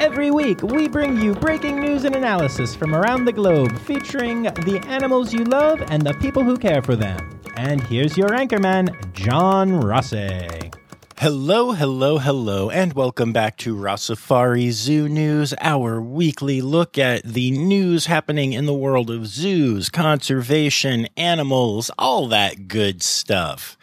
Every week, we bring you breaking news and analysis from around the globe featuring the animals you love and the people who care for them. And here's your anchorman, John Rossi. Hello, hello, hello, and welcome back to Rossafari Zoo News, our weekly look at the news happening in the world of zoos, conservation, animals, all that good stuff.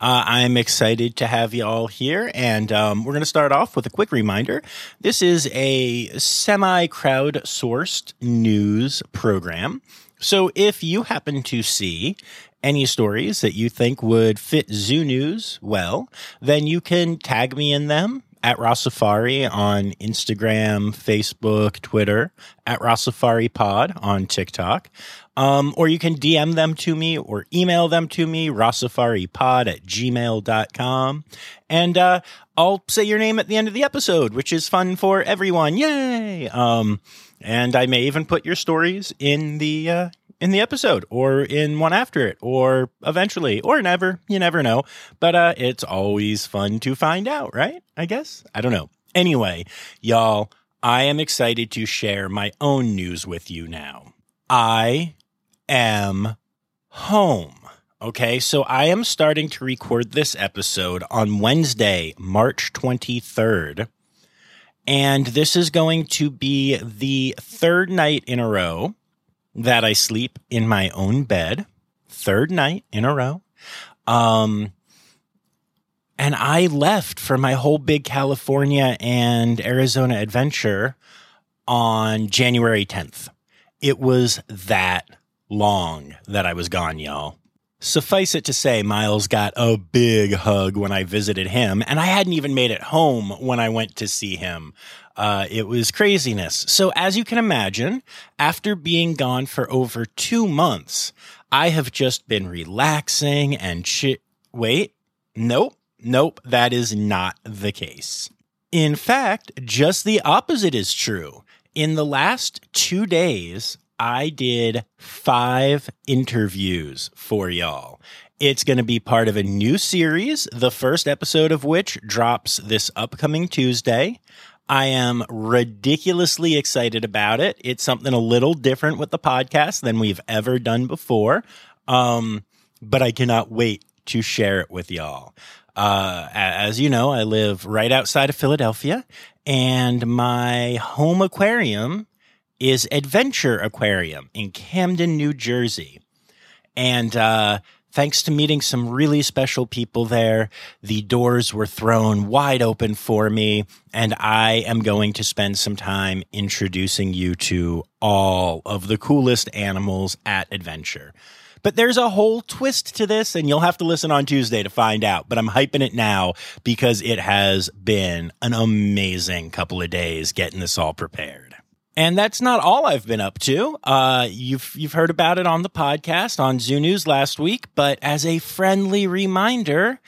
Uh, I'm excited to have you all here, and um, we're going to start off with a quick reminder. This is a semi crowd-sourced news program. So if you happen to see any stories that you think would fit Zoo News well, then you can tag me in them at Rossafari on Instagram, Facebook, Twitter, at Rossafari Pod on TikTok. Um, or you can DM them to me or email them to me, rossafaripod at gmail.com. And uh, I'll say your name at the end of the episode, which is fun for everyone. Yay! Um, and I may even put your stories in the uh, in the episode or in one after it or eventually or never. You never know. But uh, it's always fun to find out, right? I guess. I don't know. Anyway, y'all, I am excited to share my own news with you now. I am home. Okay, so I am starting to record this episode on Wednesday, March 23rd. And this is going to be the third night in a row that I sleep in my own bed. Third night in a row. Um, and I left for my whole big California and Arizona adventure on January 10th. It was that long that I was gone, y'all. Suffice it to say, Miles got a big hug when I visited him, and I hadn't even made it home when I went to see him. Uh, it was craziness. So, as you can imagine, after being gone for over two months, I have just been relaxing and shit. Wait, nope, nope, that is not the case. In fact, just the opposite is true. In the last two days, I did five interviews for y'all. It's going to be part of a new series, the first episode of which drops this upcoming Tuesday. I am ridiculously excited about it. It's something a little different with the podcast than we've ever done before. Um, but I cannot wait to share it with y'all. Uh, as you know, I live right outside of Philadelphia and my home aquarium is Adventure Aquarium in Camden, New Jersey. And uh, thanks to meeting some really special people there, the doors were thrown wide open for me. And I am going to spend some time introducing you to all of the coolest animals at Adventure. But there's a whole twist to this, and you'll have to listen on Tuesday to find out. But I'm hyping it now because it has been an amazing couple of days getting this all prepared. And that's not all I've been up to. Uh, you've you've heard about it on the podcast on Zoo News last week, but as a friendly reminder,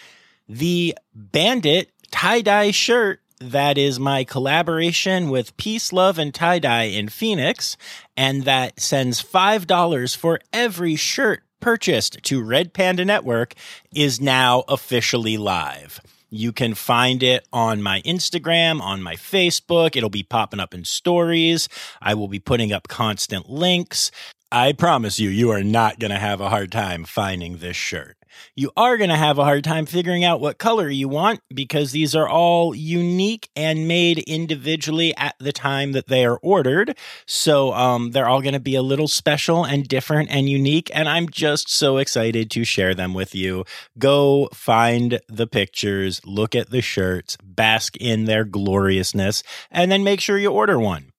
the Bandit tie dye shirt that is my collaboration with Peace, Love, and Tie Dye in Phoenix, and that sends five dollars for every shirt purchased to Red Panda Network is now officially live. You can find it on my Instagram, on my Facebook. It'll be popping up in stories. I will be putting up constant links. I promise you, you are not going to have a hard time finding this shirt. You are going to have a hard time figuring out what color you want because these are all unique and made individually at the time that they are ordered. So um, they're all going to be a little special and different and unique. And I'm just so excited to share them with you. Go find the pictures, look at the shirts, bask in their gloriousness, and then make sure you order one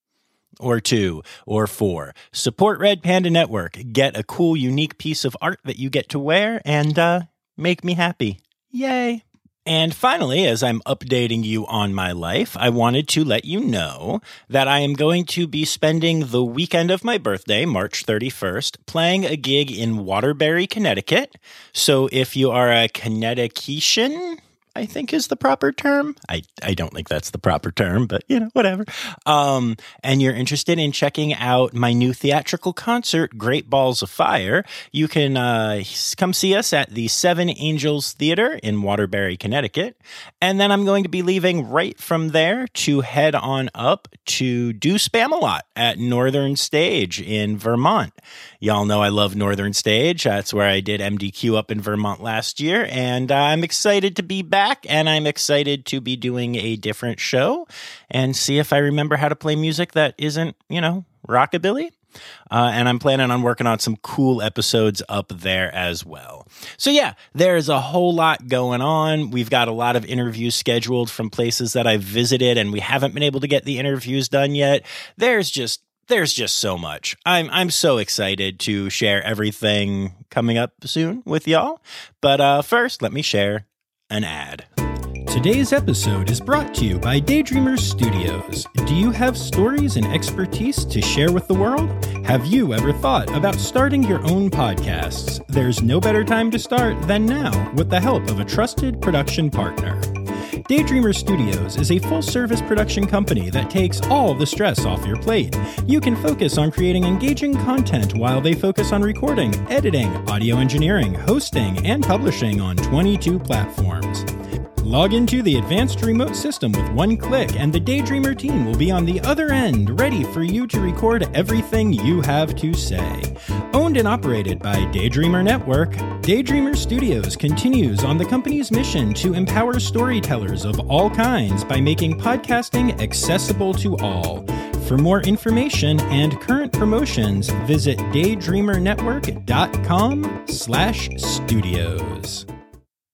or two or four. Support Red Panda Network. Get a cool, unique piece of art that you get to wear and uh, make me happy. Yay. And finally, as I'm updating you on my life, I wanted to let you know that I am going to be spending the weekend of my birthday, March 31st, playing a gig in Waterbury, Connecticut. So if you are a Connecticutian, I think is the proper term. I, I don't think that's the proper term, but you know, whatever. Um, and you're interested in checking out my new theatrical concert, Great Balls of Fire, you can uh, come see us at the Seven Angels Theater in Waterbury, Connecticut. And then I'm going to be leaving right from there to head on up to do Spamalot at Northern Stage in Vermont. Y'all know I love Northern Stage. That's where I did MDQ up in Vermont last year. And I'm excited to be back back and I'm excited to be doing a different show and see if I remember how to play music that isn't, you know, rockabilly. Uh, and I'm planning on working on some cool episodes up there as well. So, yeah, there's a whole lot going on. We've got a lot of interviews scheduled from places that I've visited, and we haven't been able to get the interviews done yet. There's just there's just so much. I'm I'm so excited to share everything coming up soon with y'all. But uh, first, let me share an ad. Today's episode is brought to you by Daydreamers Studios. Do you have stories and expertise to share with the world? Have you ever thought about starting your own podcasts? There's no better time to start than now with the help of a trusted production partner. Daydreamer Studios is a full service production company that takes all the stress off your plate. You can focus on creating engaging content while they focus on recording, editing, audio engineering, hosting, and publishing on 22 platforms. Log into the advanced remote system with one click, and the Daydreamer team will be on the other end, ready for you to record everything you have to say. Owned and operated by Daydreamer Network, Daydreamer Studios continues on the company's mission to empower storytellers of all kinds by making podcasting accessible to all. For more information and current promotions, visit daydreamernetwork.com/studios.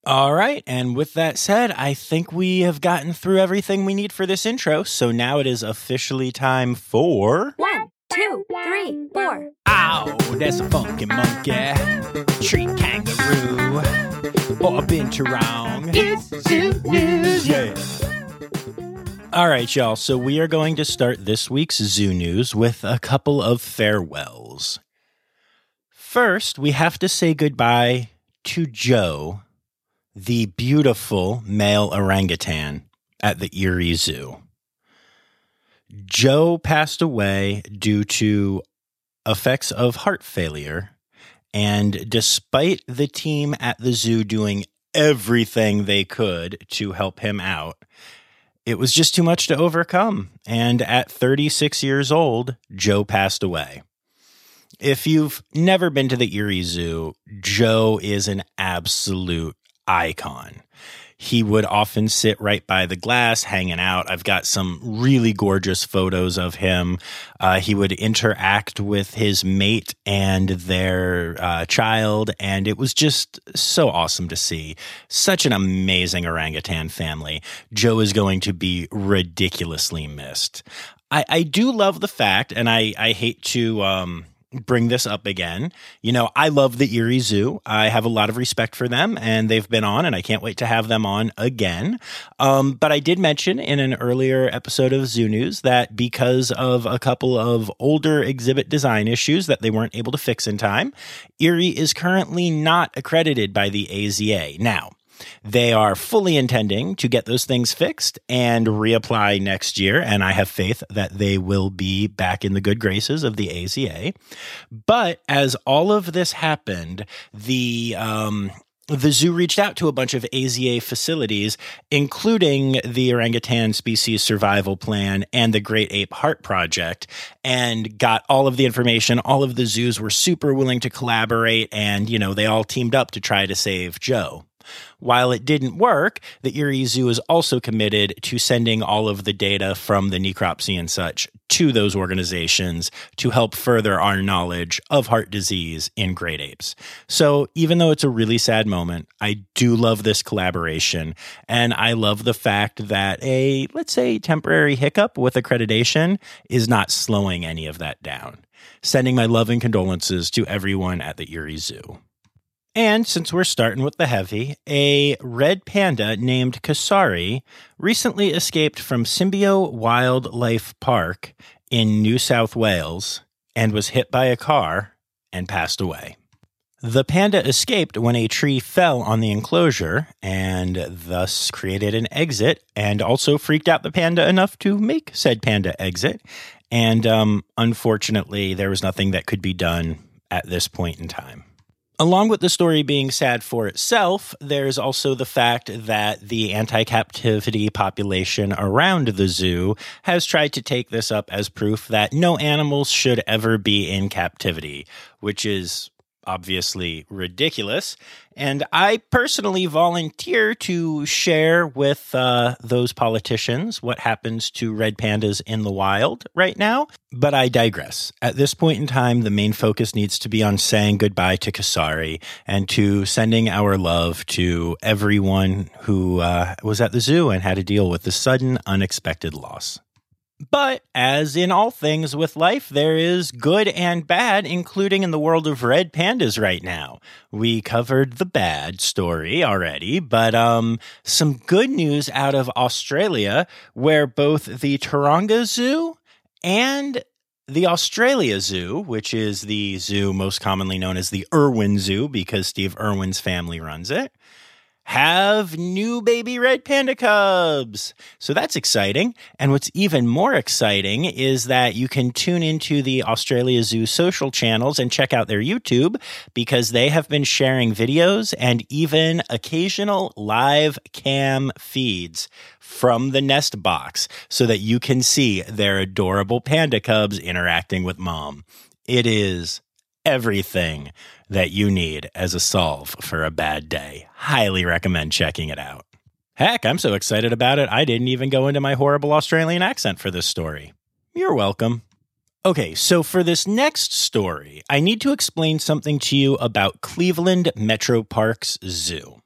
All right. And with that said, I think we have gotten through everything we need for this intro. So now it is officially time for. One, two, three, four. Ow, that's a funky monkey. Tree kangaroo. Or a binturong. It's Zoo News. Yeah. All right, y'all. So we are going to start this week's Zoo News with a couple of farewells. First, we have to say goodbye to Joe the beautiful male orangutan at the Erie Zoo. Joe passed away due to effects of heart failure. And despite the team at the zoo doing everything they could to help him out, it was just too much to overcome. And at 36 years old, Joe passed away. If you've never been to the Erie Zoo, Joe is an absolute icon. He would often sit right by the glass hanging out. I've got some really gorgeous photos of him. Uh, he would interact with his mate and their uh, child, and it was just so awesome to see. Such an amazing orangutan family. Joe is going to be ridiculously missed. I, I do love the fact, and I, I hate to. Um, bring this up again. You know, I love the Erie Zoo. I have a lot of respect for them, and they've been on, and I can't wait to have them on again. Um, but I did mention in an earlier episode of Zoo News that because of a couple of older exhibit design issues that they weren't able to fix in time, Erie is currently not accredited by the AZA. Now, they are fully intending to get those things fixed and reapply next year. And I have faith that they will be back in the good graces of the AZA. But as all of this happened, the, um, the zoo reached out to a bunch of AZA facilities, including the Orangutan Species Survival Plan and the Great Ape Heart Project, and got all of the information. All of the zoos were super willing to collaborate, and, you know, they all teamed up to try to save Joe. While it didn't work, the Erie Zoo is also committed to sending all of the data from the necropsy and such to those organizations to help further our knowledge of heart disease in great apes. So even though it's a really sad moment, I do love this collaboration. And I love the fact that a, let's say, temporary hiccup with accreditation is not slowing any of that down. Sending my love and condolences to everyone at the Erie Zoo. And since we're starting with the heavy, a red panda named Kasari recently escaped from Symbio Wildlife Park in New South Wales and was hit by a car and passed away. The panda escaped when a tree fell on the enclosure and thus created an exit and also freaked out the panda enough to make said panda exit. And um, unfortunately, there was nothing that could be done at this point in time. Along with the story being sad for itself, there's also the fact that the anti captivity population around the zoo has tried to take this up as proof that no animals should ever be in captivity, which is obviously ridiculous. And I personally volunteer to share with uh, those politicians what happens to red pandas in the wild right now. But I digress. At this point in time, the main focus needs to be on saying goodbye to Kasari and to sending our love to everyone who uh, was at the zoo and had to deal with the sudden, unexpected loss. But as in all things with life, there is good and bad, including in the world of red pandas right now. We covered the bad story already, but um, some good news out of Australia, where both the Taronga Zoo and the Australia Zoo, which is the zoo most commonly known as the Irwin Zoo because Steve Irwin's family runs it, have new baby red panda cubs. So that's exciting. And what's even more exciting is that you can tune into the Australia Zoo social channels and check out their YouTube because they have been sharing videos and even occasional live cam feeds from the nest box so that you can see their adorable panda cubs interacting with mom. It is everything that you need as a solve for a bad day. Highly recommend checking it out. Heck, I'm so excited about it, I didn't even go into my horrible Australian accent for this story. You're welcome. Okay, so for this next story, I need to explain something to you about Cleveland Metro Parks Zoo.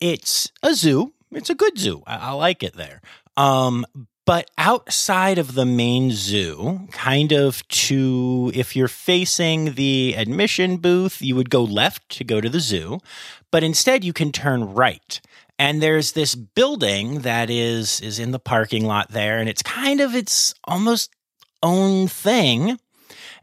It's a zoo. It's a good zoo. I, I like it there. Um, but outside of the main zoo, kind of to, if you're facing the admission booth, you would go left to go to the zoo, but instead you can turn right. And there's this building that is is in the parking lot there, and it's kind of its almost own thing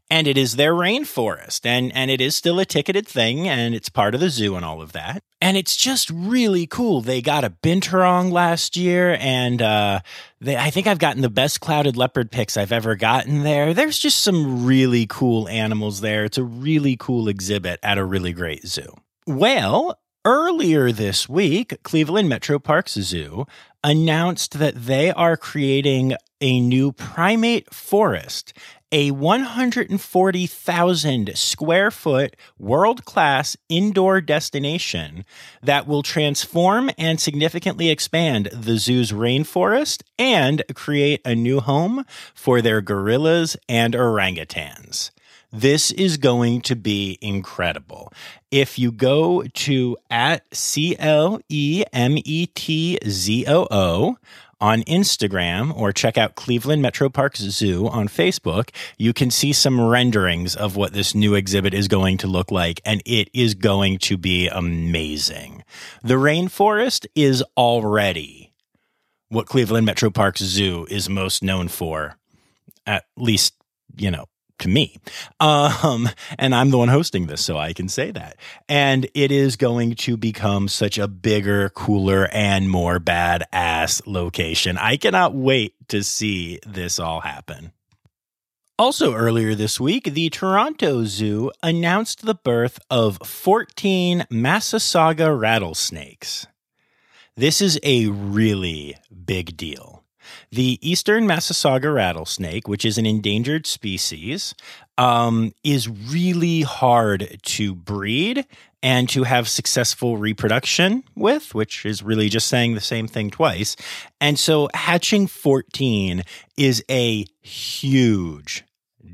and it is their rainforest and and it is still a ticketed thing and it's part of the zoo and all of that. And it's just really cool. They got a binturong last year and uh, they, i think i've gotten the best clouded leopard pics i've ever gotten there. There's just some really cool animals there. It's a really cool exhibit at a really great zoo. Well Earlier this week, Cleveland Metro Parks Zoo announced that they are creating a new primate forest a 140,000 square foot world class indoor destination that will transform and significantly expand the zoo's rainforest and create a new home for their gorillas and orangutans. This is going to be incredible. If you go to at C L E M E T Z O O on Instagram or check out Cleveland Metro Parks Zoo on Facebook, you can see some renderings of what this new exhibit is going to look like, and it is going to be amazing. The rainforest is already what Cleveland Metro Parks Zoo is most known for, at least, you know, to me. Um, and I'm the one hosting this, so I can say that. And it is going to become such a bigger, cooler, and more badass location. I cannot wait to see this all happen. Also, earlier this week, the Toronto Zoo announced the birth of 14 Massasauga rattlesnakes. This is a really big deal. The eastern Massasauga rattlesnake, which is an endangered species, um, is really hard to breed and to have successful reproduction with, which is really just saying the same thing twice. And so hatching 14 is a huge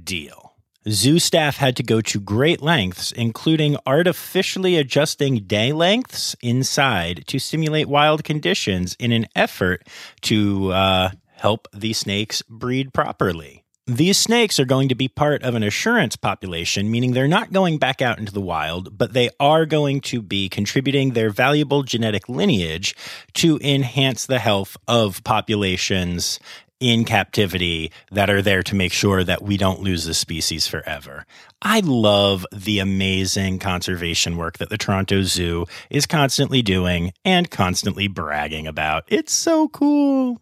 deal. Zoo staff had to go to great lengths, including artificially adjusting day lengths inside to simulate wild conditions in an effort to uh, help the snakes breed properly. These snakes are going to be part of an assurance population, meaning they're not going back out into the wild, but they are going to be contributing their valuable genetic lineage to enhance the health of populations in captivity that are there to make sure that we don't lose the species forever. I love the amazing conservation work that the Toronto Zoo is constantly doing and constantly bragging about. It's so cool.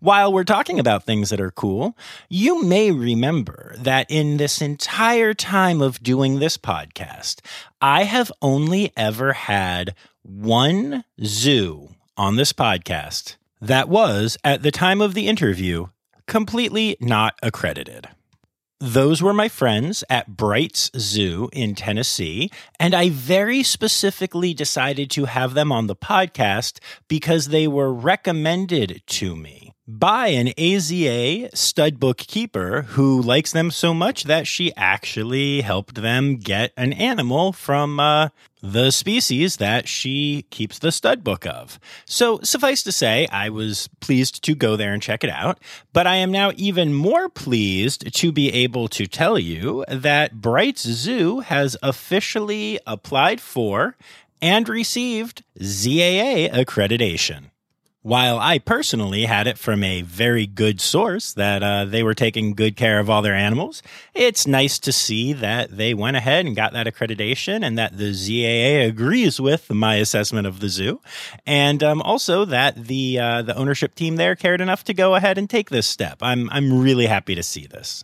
While we're talking about things that are cool, you may remember that in this entire time of doing this podcast, I have only ever had one zoo on this podcast that was, at the time of the interview, completely not accredited. Those were my friends at Bright's Zoo in Tennessee, and I very specifically decided to have them on the podcast because they were recommended to me by an AZA stud bookkeeper who likes them so much that she actually helped them get an animal from uh, the species that she keeps the stud book of. So, suffice to say, I was pleased to go there and check it out, but I am now even more pleased to be able to tell you that Bright's Zoo has officially applied for and received ZAA accreditation. While I personally had it from a very good source that uh, they were taking good care of all their animals, it's nice to see that they went ahead and got that accreditation and that the ZAA agrees with my assessment of the zoo. And um, also that the, uh, the ownership team there cared enough to go ahead and take this step. I'm, I'm really happy to see this.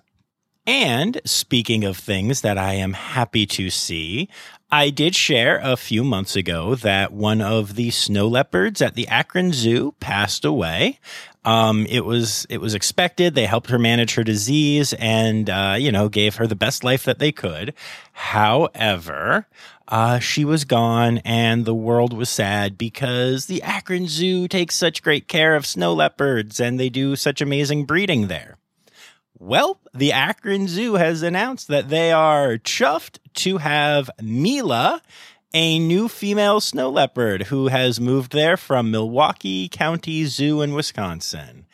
And speaking of things that I am happy to see, I did share a few months ago that one of the snow leopards at the Akron Zoo passed away. Um, it was it was expected. They helped her manage her disease and uh, you know gave her the best life that they could. However, uh, she was gone, and the world was sad because the Akron Zoo takes such great care of snow leopards, and they do such amazing breeding there. Well, the Akron Zoo has announced that they are chuffed to have Mila, a new female snow leopard who has moved there from Milwaukee County Zoo in Wisconsin.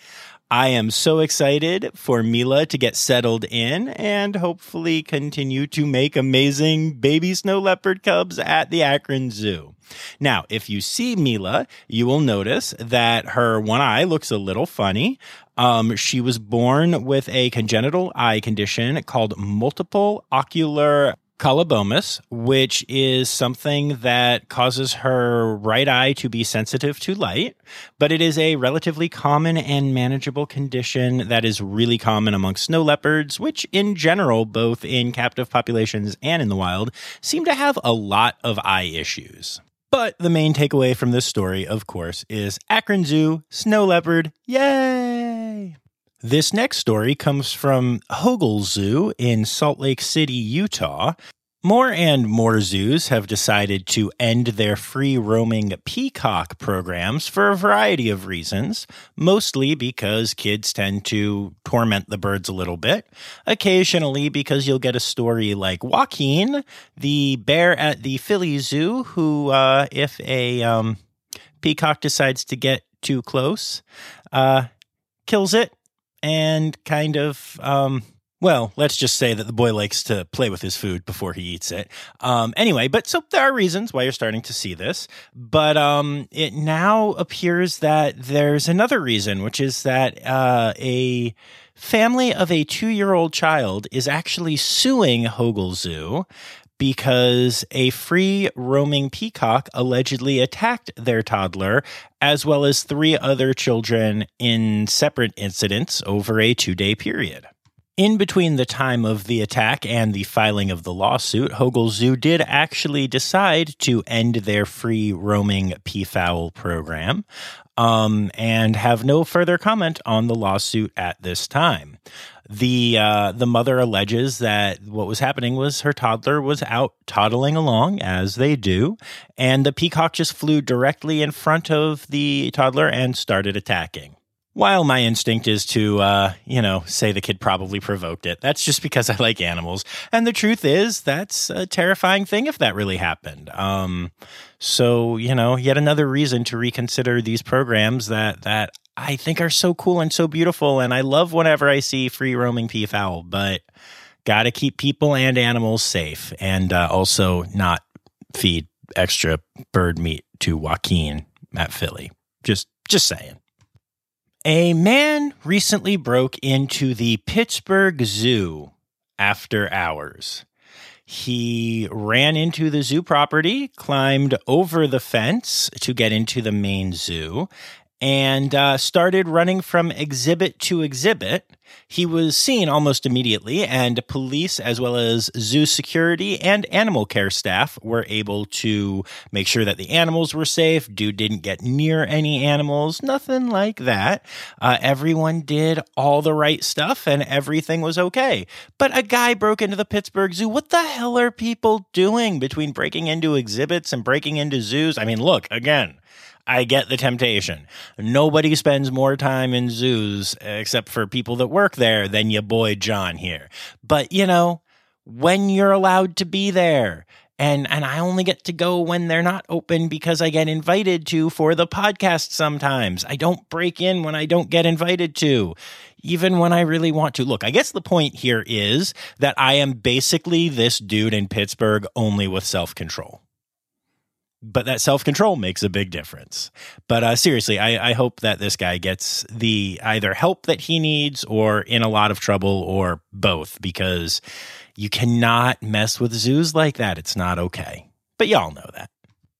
I am so excited for Mila to get settled in and hopefully continue to make amazing baby snow leopard cubs at the Akron Zoo. Now, if you see Mila, you will notice that her one eye looks a little funny. Um, she was born with a congenital eye condition called multiple ocular colobomas, which is something that causes her right eye to be sensitive to light, but it is a relatively common and manageable condition that is really common among snow leopards, which in general, both in captive populations and in the wild, seem to have a lot of eye issues. But the main takeaway from this story, of course, is Akron Zoo, snow leopard, yay! This next story comes from Hogle Zoo in Salt Lake City, Utah. More and more zoos have decided to end their free roaming peacock programs for a variety of reasons, mostly because kids tend to torment the birds a little bit, occasionally because you'll get a story like Joaquin, the bear at the Philly Zoo, who, uh, if a um, peacock decides to get too close, uh, kills it and kind of um, well, let's just say that the boy likes to play with his food before he eats it. Um, anyway, but so there are reasons why you're starting to see this, but um, it now appears that there's another reason, which is that uh, a family of a two-year-old child is actually suing Hogle Zoo because a free roaming peacock allegedly attacked their toddler, as well as three other children in separate incidents over a two day period. In between the time of the attack and the filing of the lawsuit, Hogle Zoo did actually decide to end their free roaming peafowl program um, and have no further comment on the lawsuit at this time. The uh, the mother alleges that what was happening was her toddler was out toddling along as they do, and the peacock just flew directly in front of the toddler and started attacking. While my instinct is to, uh, you know, say the kid probably provoked it, that's just because I like animals. And the truth is, that's a terrifying thing if that really happened. Um, so, you know, yet another reason to reconsider these programs that, that I think are so cool and so beautiful. And I love whenever I see free roaming peafowl, but got to keep people and animals safe and uh, also not feed extra bird meat to Joaquin at Philly. Just, just saying. A man recently broke into the Pittsburgh Zoo after hours. He ran into the zoo property, climbed over the fence to get into the main zoo, and uh, started running from exhibit to exhibit. He was seen almost immediately, and police, as well as zoo security and animal care staff, were able to make sure that the animals were safe. Dude didn't get near any animals, nothing like that. Uh, everyone did all the right stuff, and everything was okay. But a guy broke into the Pittsburgh Zoo. What the hell are people doing between breaking into exhibits and breaking into zoos? I mean, look, again, I get the temptation. Nobody spends more time in zoos except for people that work there than your boy John here. But, you know, when you're allowed to be there, and and I only get to go when they're not open because I get invited to for the podcast sometimes. I don't break in when I don't get invited to even when I really want to. Look, I guess the point here is that I am basically this dude in Pittsburgh only with self-control but that self control makes a big difference. But uh, seriously, I, I, hope that this guy gets the either help that he needs or in a lot of trouble or both because you cannot mess with zoos like that. It's not okay. But y'all know that.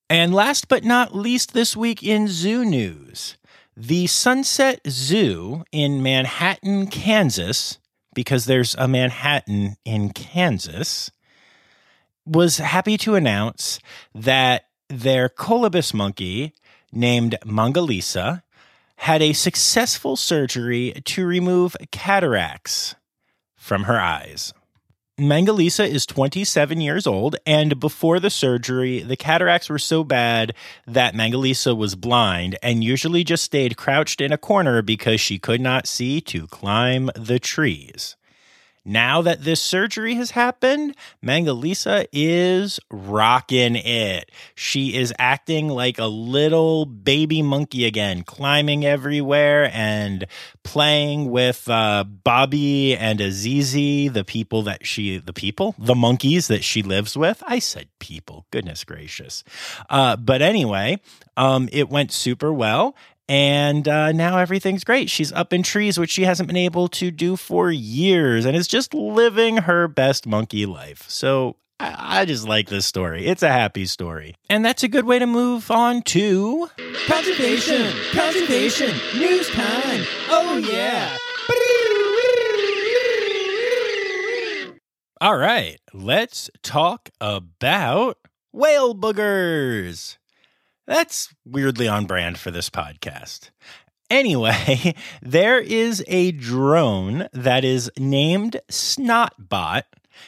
And last but not least, this week in zoo news, the Sunset Zoo in Manhattan, Kansas, because there's a Manhattan in Kansas, was happy to announce that their colobus monkey named Mangalisa had a successful surgery to remove cataracts from her eyes. Mangalisa is 27 years old, and before the surgery, the cataracts were so bad that Mangalisa was blind and usually just stayed crouched in a corner because she could not see to climb the trees. Now that this surgery has happened, Mangalisa is rocking it. She is acting like a little baby monkey again, climbing everywhere and playing with uh, Bobby and Azizi, the people that she, the people, the monkeys that she lives with. I said people, goodness gracious. Uh, but anyway, um, it went super well and uh, now everything's great. She's up in trees, which she hasn't been able to do for years, and is just living her best monkey life. So I, I just like this story. It's a happy story. And that's a good way to move on to conservation, conservation, news time. Oh, yeah. All right, let's talk about whale boogers. That's weirdly on brand for this podcast. Anyway, there is a drone that is named Snotbot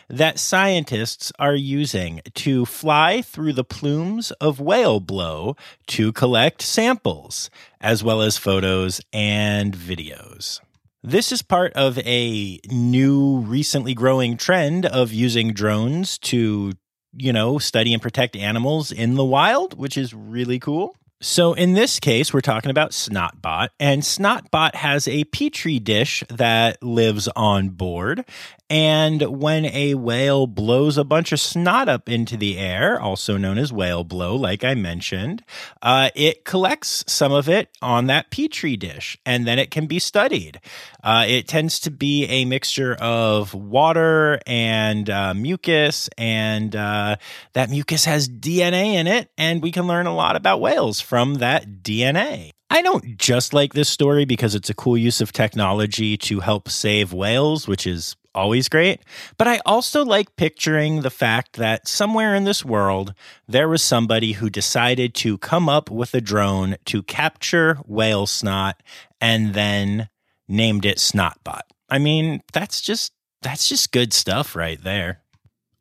that scientists are using to fly through the plumes of whale blow to collect samples, as well as photos and videos. This is part of a new, recently growing trend of using drones to you know, study and protect animals in the wild, which is really cool. So in this case, we're talking about Snotbot, and Snotbot has a petri dish that lives on board. And when a whale blows a bunch of snot up into the air, also known as whale blow, like I mentioned, uh, it collects some of it on that petri dish, and then it can be studied. Uh, it tends to be a mixture of water and uh, mucus, and uh, that mucus has DNA in it, and we can learn a lot about whales from that DNA. I don't just like this story because it's a cool use of technology to help save whales, which is always great. But I also like picturing the fact that somewhere in this world, there was somebody who decided to come up with a drone to capture whale snot and then named it Snotbot. I mean, that's just that's just good stuff right there.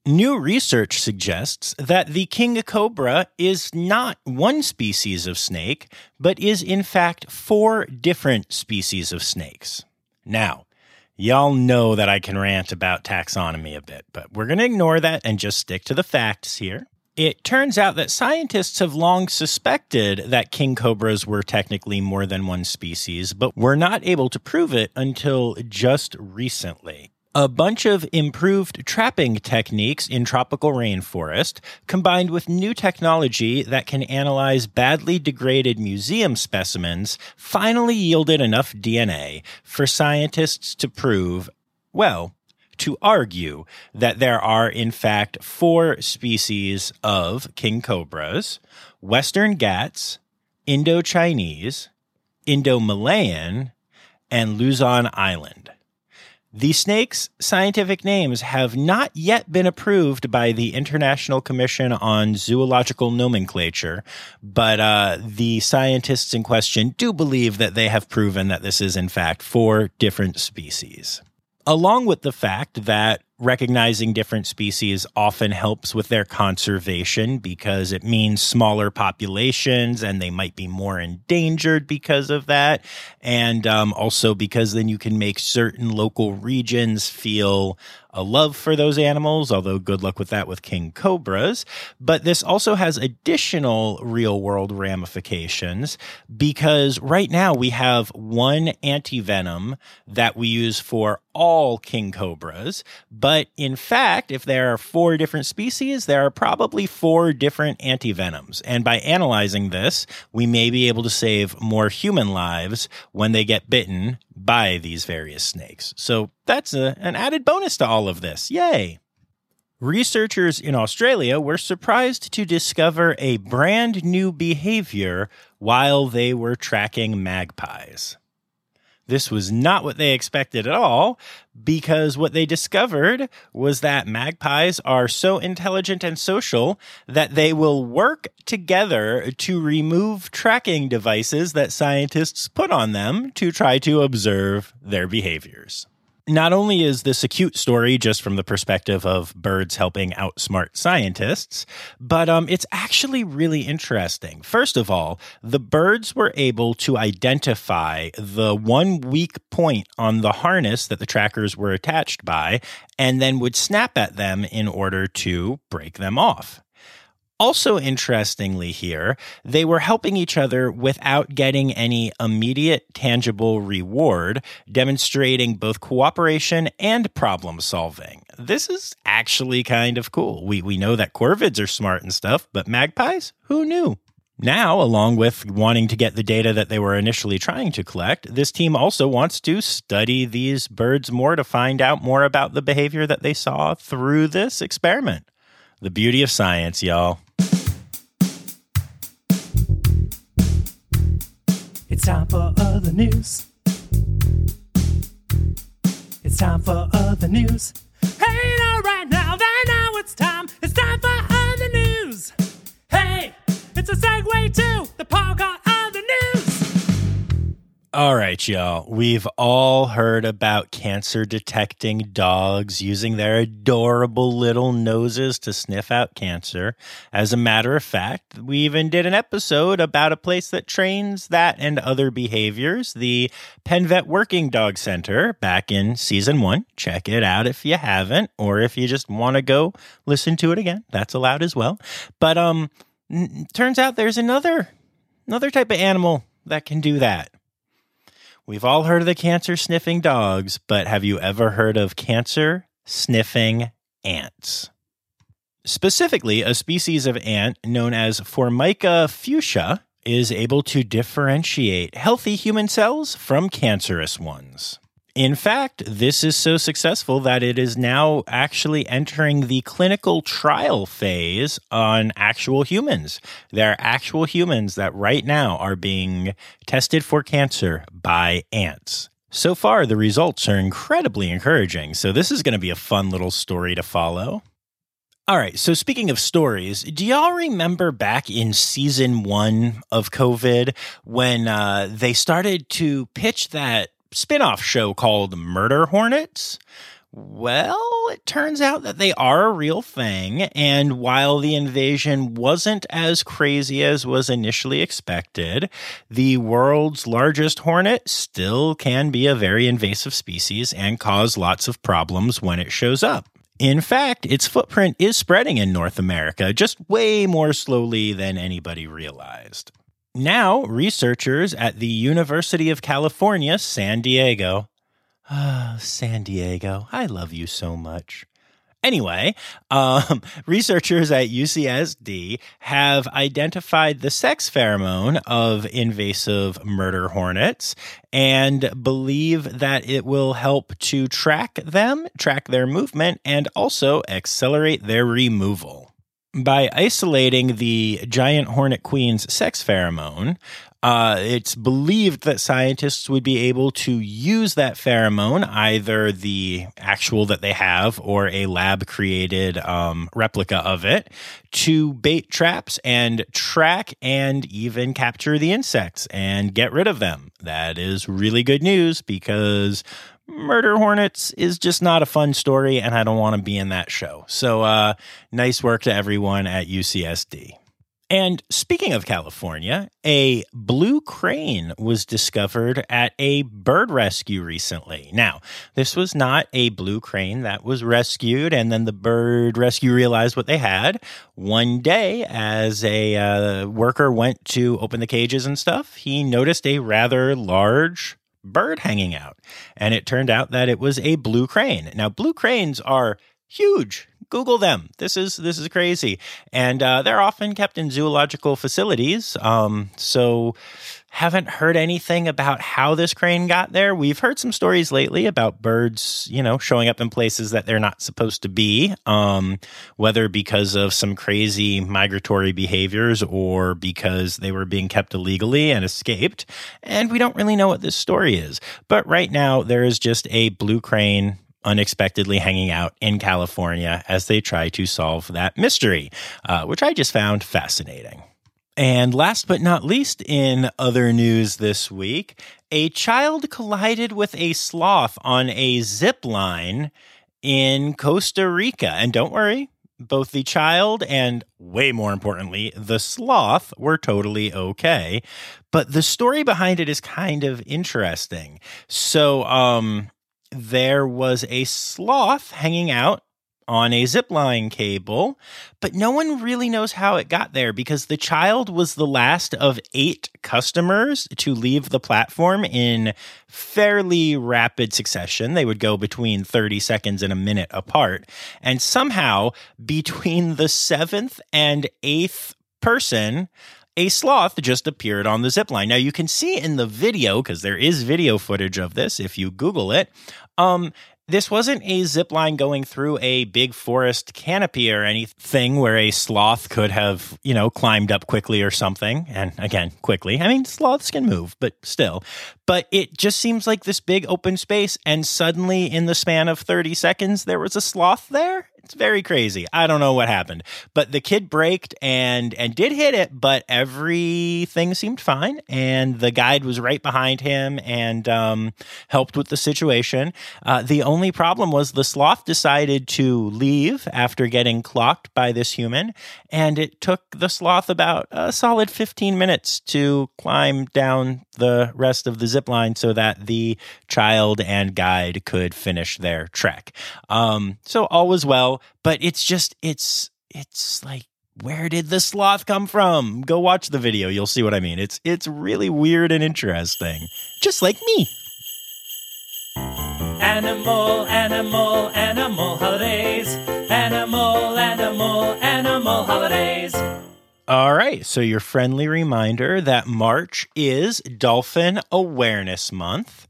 New research suggests that the king cobra is not one species of snake, but is in fact four different species of snakes. Now, Y'all know that I can rant about taxonomy a bit, but we're going to ignore that and just stick to the facts here. It turns out that scientists have long suspected that king cobras were technically more than one species, but were not able to prove it until just recently. A bunch of improved trapping techniques in tropical rainforest, combined with new technology that can analyze badly degraded museum specimens, finally yielded enough DNA for scientists to prove, well, to argue that there are, in fact, four species of king cobras Western Ghats, Indo Chinese, Indo Malayan, and Luzon Island. The snake's scientific names have not yet been approved by the International Commission on Zoological Nomenclature, but uh, the scientists in question do believe that they have proven that this is, in fact, four different species. Along with the fact that recognizing different species often helps with their conservation because it means smaller populations and they might be more endangered because of that. And um, also because then you can make certain local regions feel a love for those animals, although good luck with that with king cobras. But this also has additional real world ramifications because right now we have one antivenom that we use for all king cobras. But in fact, if there are four different species, there are probably four different antivenoms. And by analyzing this, we may be able to save more human lives when they get bitten by these various snakes. So that's a, an added bonus to all of this. Yay! Researchers in Australia were surprised to discover a brand new behavior while they were tracking magpies. This was not what they expected at all, because what they discovered was that magpies are so intelligent and social that they will work together to remove tracking devices that scientists put on them to try to observe their behaviors not only is this a cute story just from the perspective of birds helping outsmart scientists, but um, it's actually really interesting. First of all, the birds were able to identify the one weak point on the harness that the trackers were attached by, and then would snap at them in order to break them off. Also, interestingly, here, they were helping each other without getting any immediate tangible reward, demonstrating both cooperation and problem solving. This is actually kind of cool. We, we know that corvids are smart and stuff, but magpies? Who knew? Now, along with wanting to get the data that they were initially trying to collect, this team also wants to study these birds more to find out more about the behavior that they saw through this experiment. The beauty of science, y'all. It's time for other news. It's time for other news. Hey, now, right now, right now, it's time. It's time for other news. Hey, it's a segue to the podcast. All right, y'all. We've all heard about cancer detecting dogs using their adorable little noses to sniff out cancer. As a matter of fact, we even did an episode about a place that trains that and other behaviors, the PennVet Working Dog Center, back in season one. Check it out if you haven't, or if you just want to go listen to it again. That's allowed as well. But um, n- turns out there's another another type of animal that can do that. We've all heard of the cancer sniffing dogs, but have you ever heard of cancer sniffing ants? Specifically, a species of ant known as Formica fusca is able to differentiate healthy human cells from cancerous ones. In fact, this is so successful that it is now actually entering the clinical trial phase on actual humans. There are actual humans that right now are being tested for cancer by ants. So far, the results are incredibly encouraging. So, this is going to be a fun little story to follow. All right. So, speaking of stories, do y'all remember back in season one of COVID when uh, they started to pitch that spin-off show called Murder Hornets. Well, it turns out that they are a real thing, and while the invasion wasn't as crazy as was initially expected, the world's largest hornet still can be a very invasive species and cause lots of problems when it shows up. In fact, its footprint is spreading in North America, just way more slowly than anybody realized. Now, researchers at the University of California, San Diego, ah, San Diego, I love you so much. Anyway, um, researchers at UCSD have identified the sex pheromone of invasive murder hornets and believe that it will help to track them, track their movement, and also accelerate their removal. By isolating the giant hornet queen's sex pheromone, uh, it's believed that scientists would be able to use that pheromone, either the actual that they have or a lab created um, replica of it, to bait traps and track and even capture the insects and get rid of them. That is really good news because Murder Hornets is just not a fun story, and I don't want to be in that show. So, uh, nice work to everyone at UCSD. And speaking of California, a blue crane was discovered at a bird rescue recently. Now, this was not a blue crane that was rescued, and then the bird rescue realized what they had. One day, as a uh, worker went to open the cages and stuff, he noticed a rather large bird hanging out. And it turned out that it was a blue crane. Now, blue cranes are huge Google them. This is this is crazy, and uh, they're often kept in zoological facilities. Um, so haven't heard anything about how this crane got there. We've heard some stories lately about birds, you know, showing up in places that they're not supposed to be, um, whether because of some crazy migratory behaviors or because they were being kept illegally and escaped. And we don't really know what this story is. But right now, there is just a blue crane unexpectedly hanging out in California as they try to solve that mystery, uh, which I just found fascinating. And last but not least, in other news this week, a child collided with a sloth on a zip line in Costa Rica. And don't worry, both the child and, way more importantly, the sloth were totally okay. But the story behind it is kind of interesting. So, um, there was a sloth hanging out on a zipline cable, but no one really knows how it got there because the child was the last of eight customers to leave the platform in fairly rapid succession. They would go between 30 seconds and a minute apart. And somehow, between the seventh and eighth person, a sloth just appeared on the zip line. Now you can see in the video because there is video footage of this if you Google it. Um, this wasn't a zip line going through a big forest canopy or anything where a sloth could have, you know, climbed up quickly or something. And again, quickly. I mean, sloths can move, but still. But it just seems like this big open space. And suddenly, in the span of 30 seconds, there was a sloth there. It's very crazy. I don't know what happened, but the kid braked and and did hit it, but everything seemed fine, and the guide was right behind him and um, helped with the situation. Uh, the only problem was the sloth decided to leave after getting clocked by this human, and it took the sloth about a solid fifteen minutes to climb down the rest of the zip line so that the child and guide could finish their trek. Um, so all was well but it's just it's it's like where did the sloth come from? Go watch the video, you'll see what I mean. It's it's really weird and interesting. Just like me. Animal, animal, animal holidays. Animal, animal, animal holidays. All right, so your friendly reminder that March is Dolphin Awareness Month.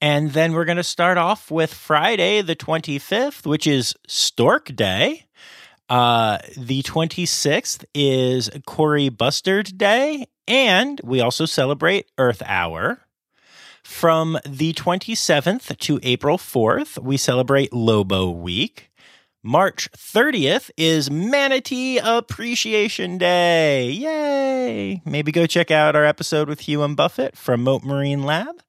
And then we're going to start off with Friday, the 25th, which is Stork Day. Uh, the 26th is Kori Bustard Day. And we also celebrate Earth Hour. From the 27th to April 4th, we celebrate Lobo Week. March 30th is Manatee Appreciation Day. Yay! Maybe go check out our episode with Hugh and Buffett from Mote Marine Lab.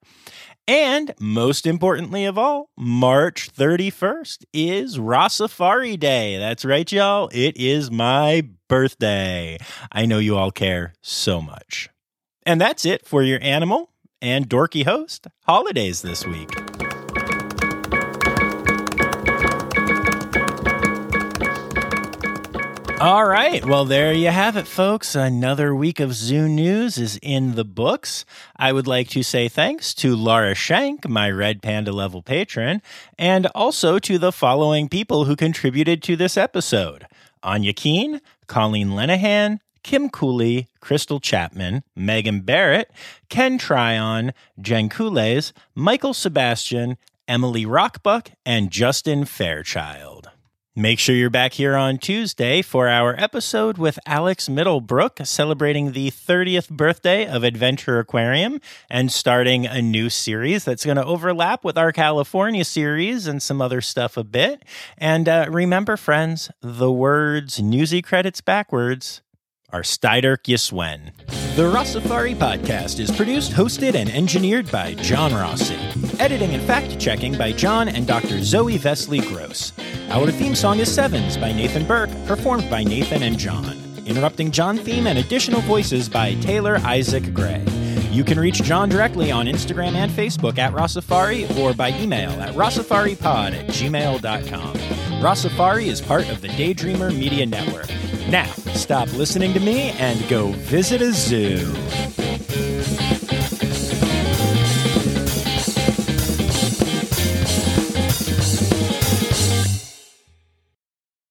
And most importantly of all, March 31st is Rossafari Day. That's right, y'all. It is my birthday. I know you all care so much. And that's it for your animal and dorky host holidays this week. All right. Well, there you have it, folks. Another week of Zoo News is in the books. I would like to say thanks to Laura Shank, my Red Panda level patron, and also to the following people who contributed to this episode Anya Keen, Colleen Lenahan, Kim Cooley, Crystal Chapman, Megan Barrett, Ken Tryon, Jen Coules, Michael Sebastian, Emily Rockbuck, and Justin Fairchild. Make sure you're back here on Tuesday for our episode with Alex Middlebrook celebrating the 30th birthday of Adventure Aquarium and starting a new series that's going to overlap with our California series and some other stuff a bit. And uh, remember, friends, the words newsy credits backwards are Steiderk Yiswen. The Rossafari podcast is produced, hosted, and engineered by John Rossi. Editing and fact checking by John and Dr. Zoe Vesley Gross. Our theme song is Sevens by Nathan Burke, performed by Nathan and John. Interrupting John theme and additional voices by Taylor Isaac Gray. You can reach John directly on Instagram and Facebook at Rossafari or by email at rossafaripod at gmail.com. Rossafari is part of the Daydreamer Media Network. Now, stop listening to me and go visit a zoo.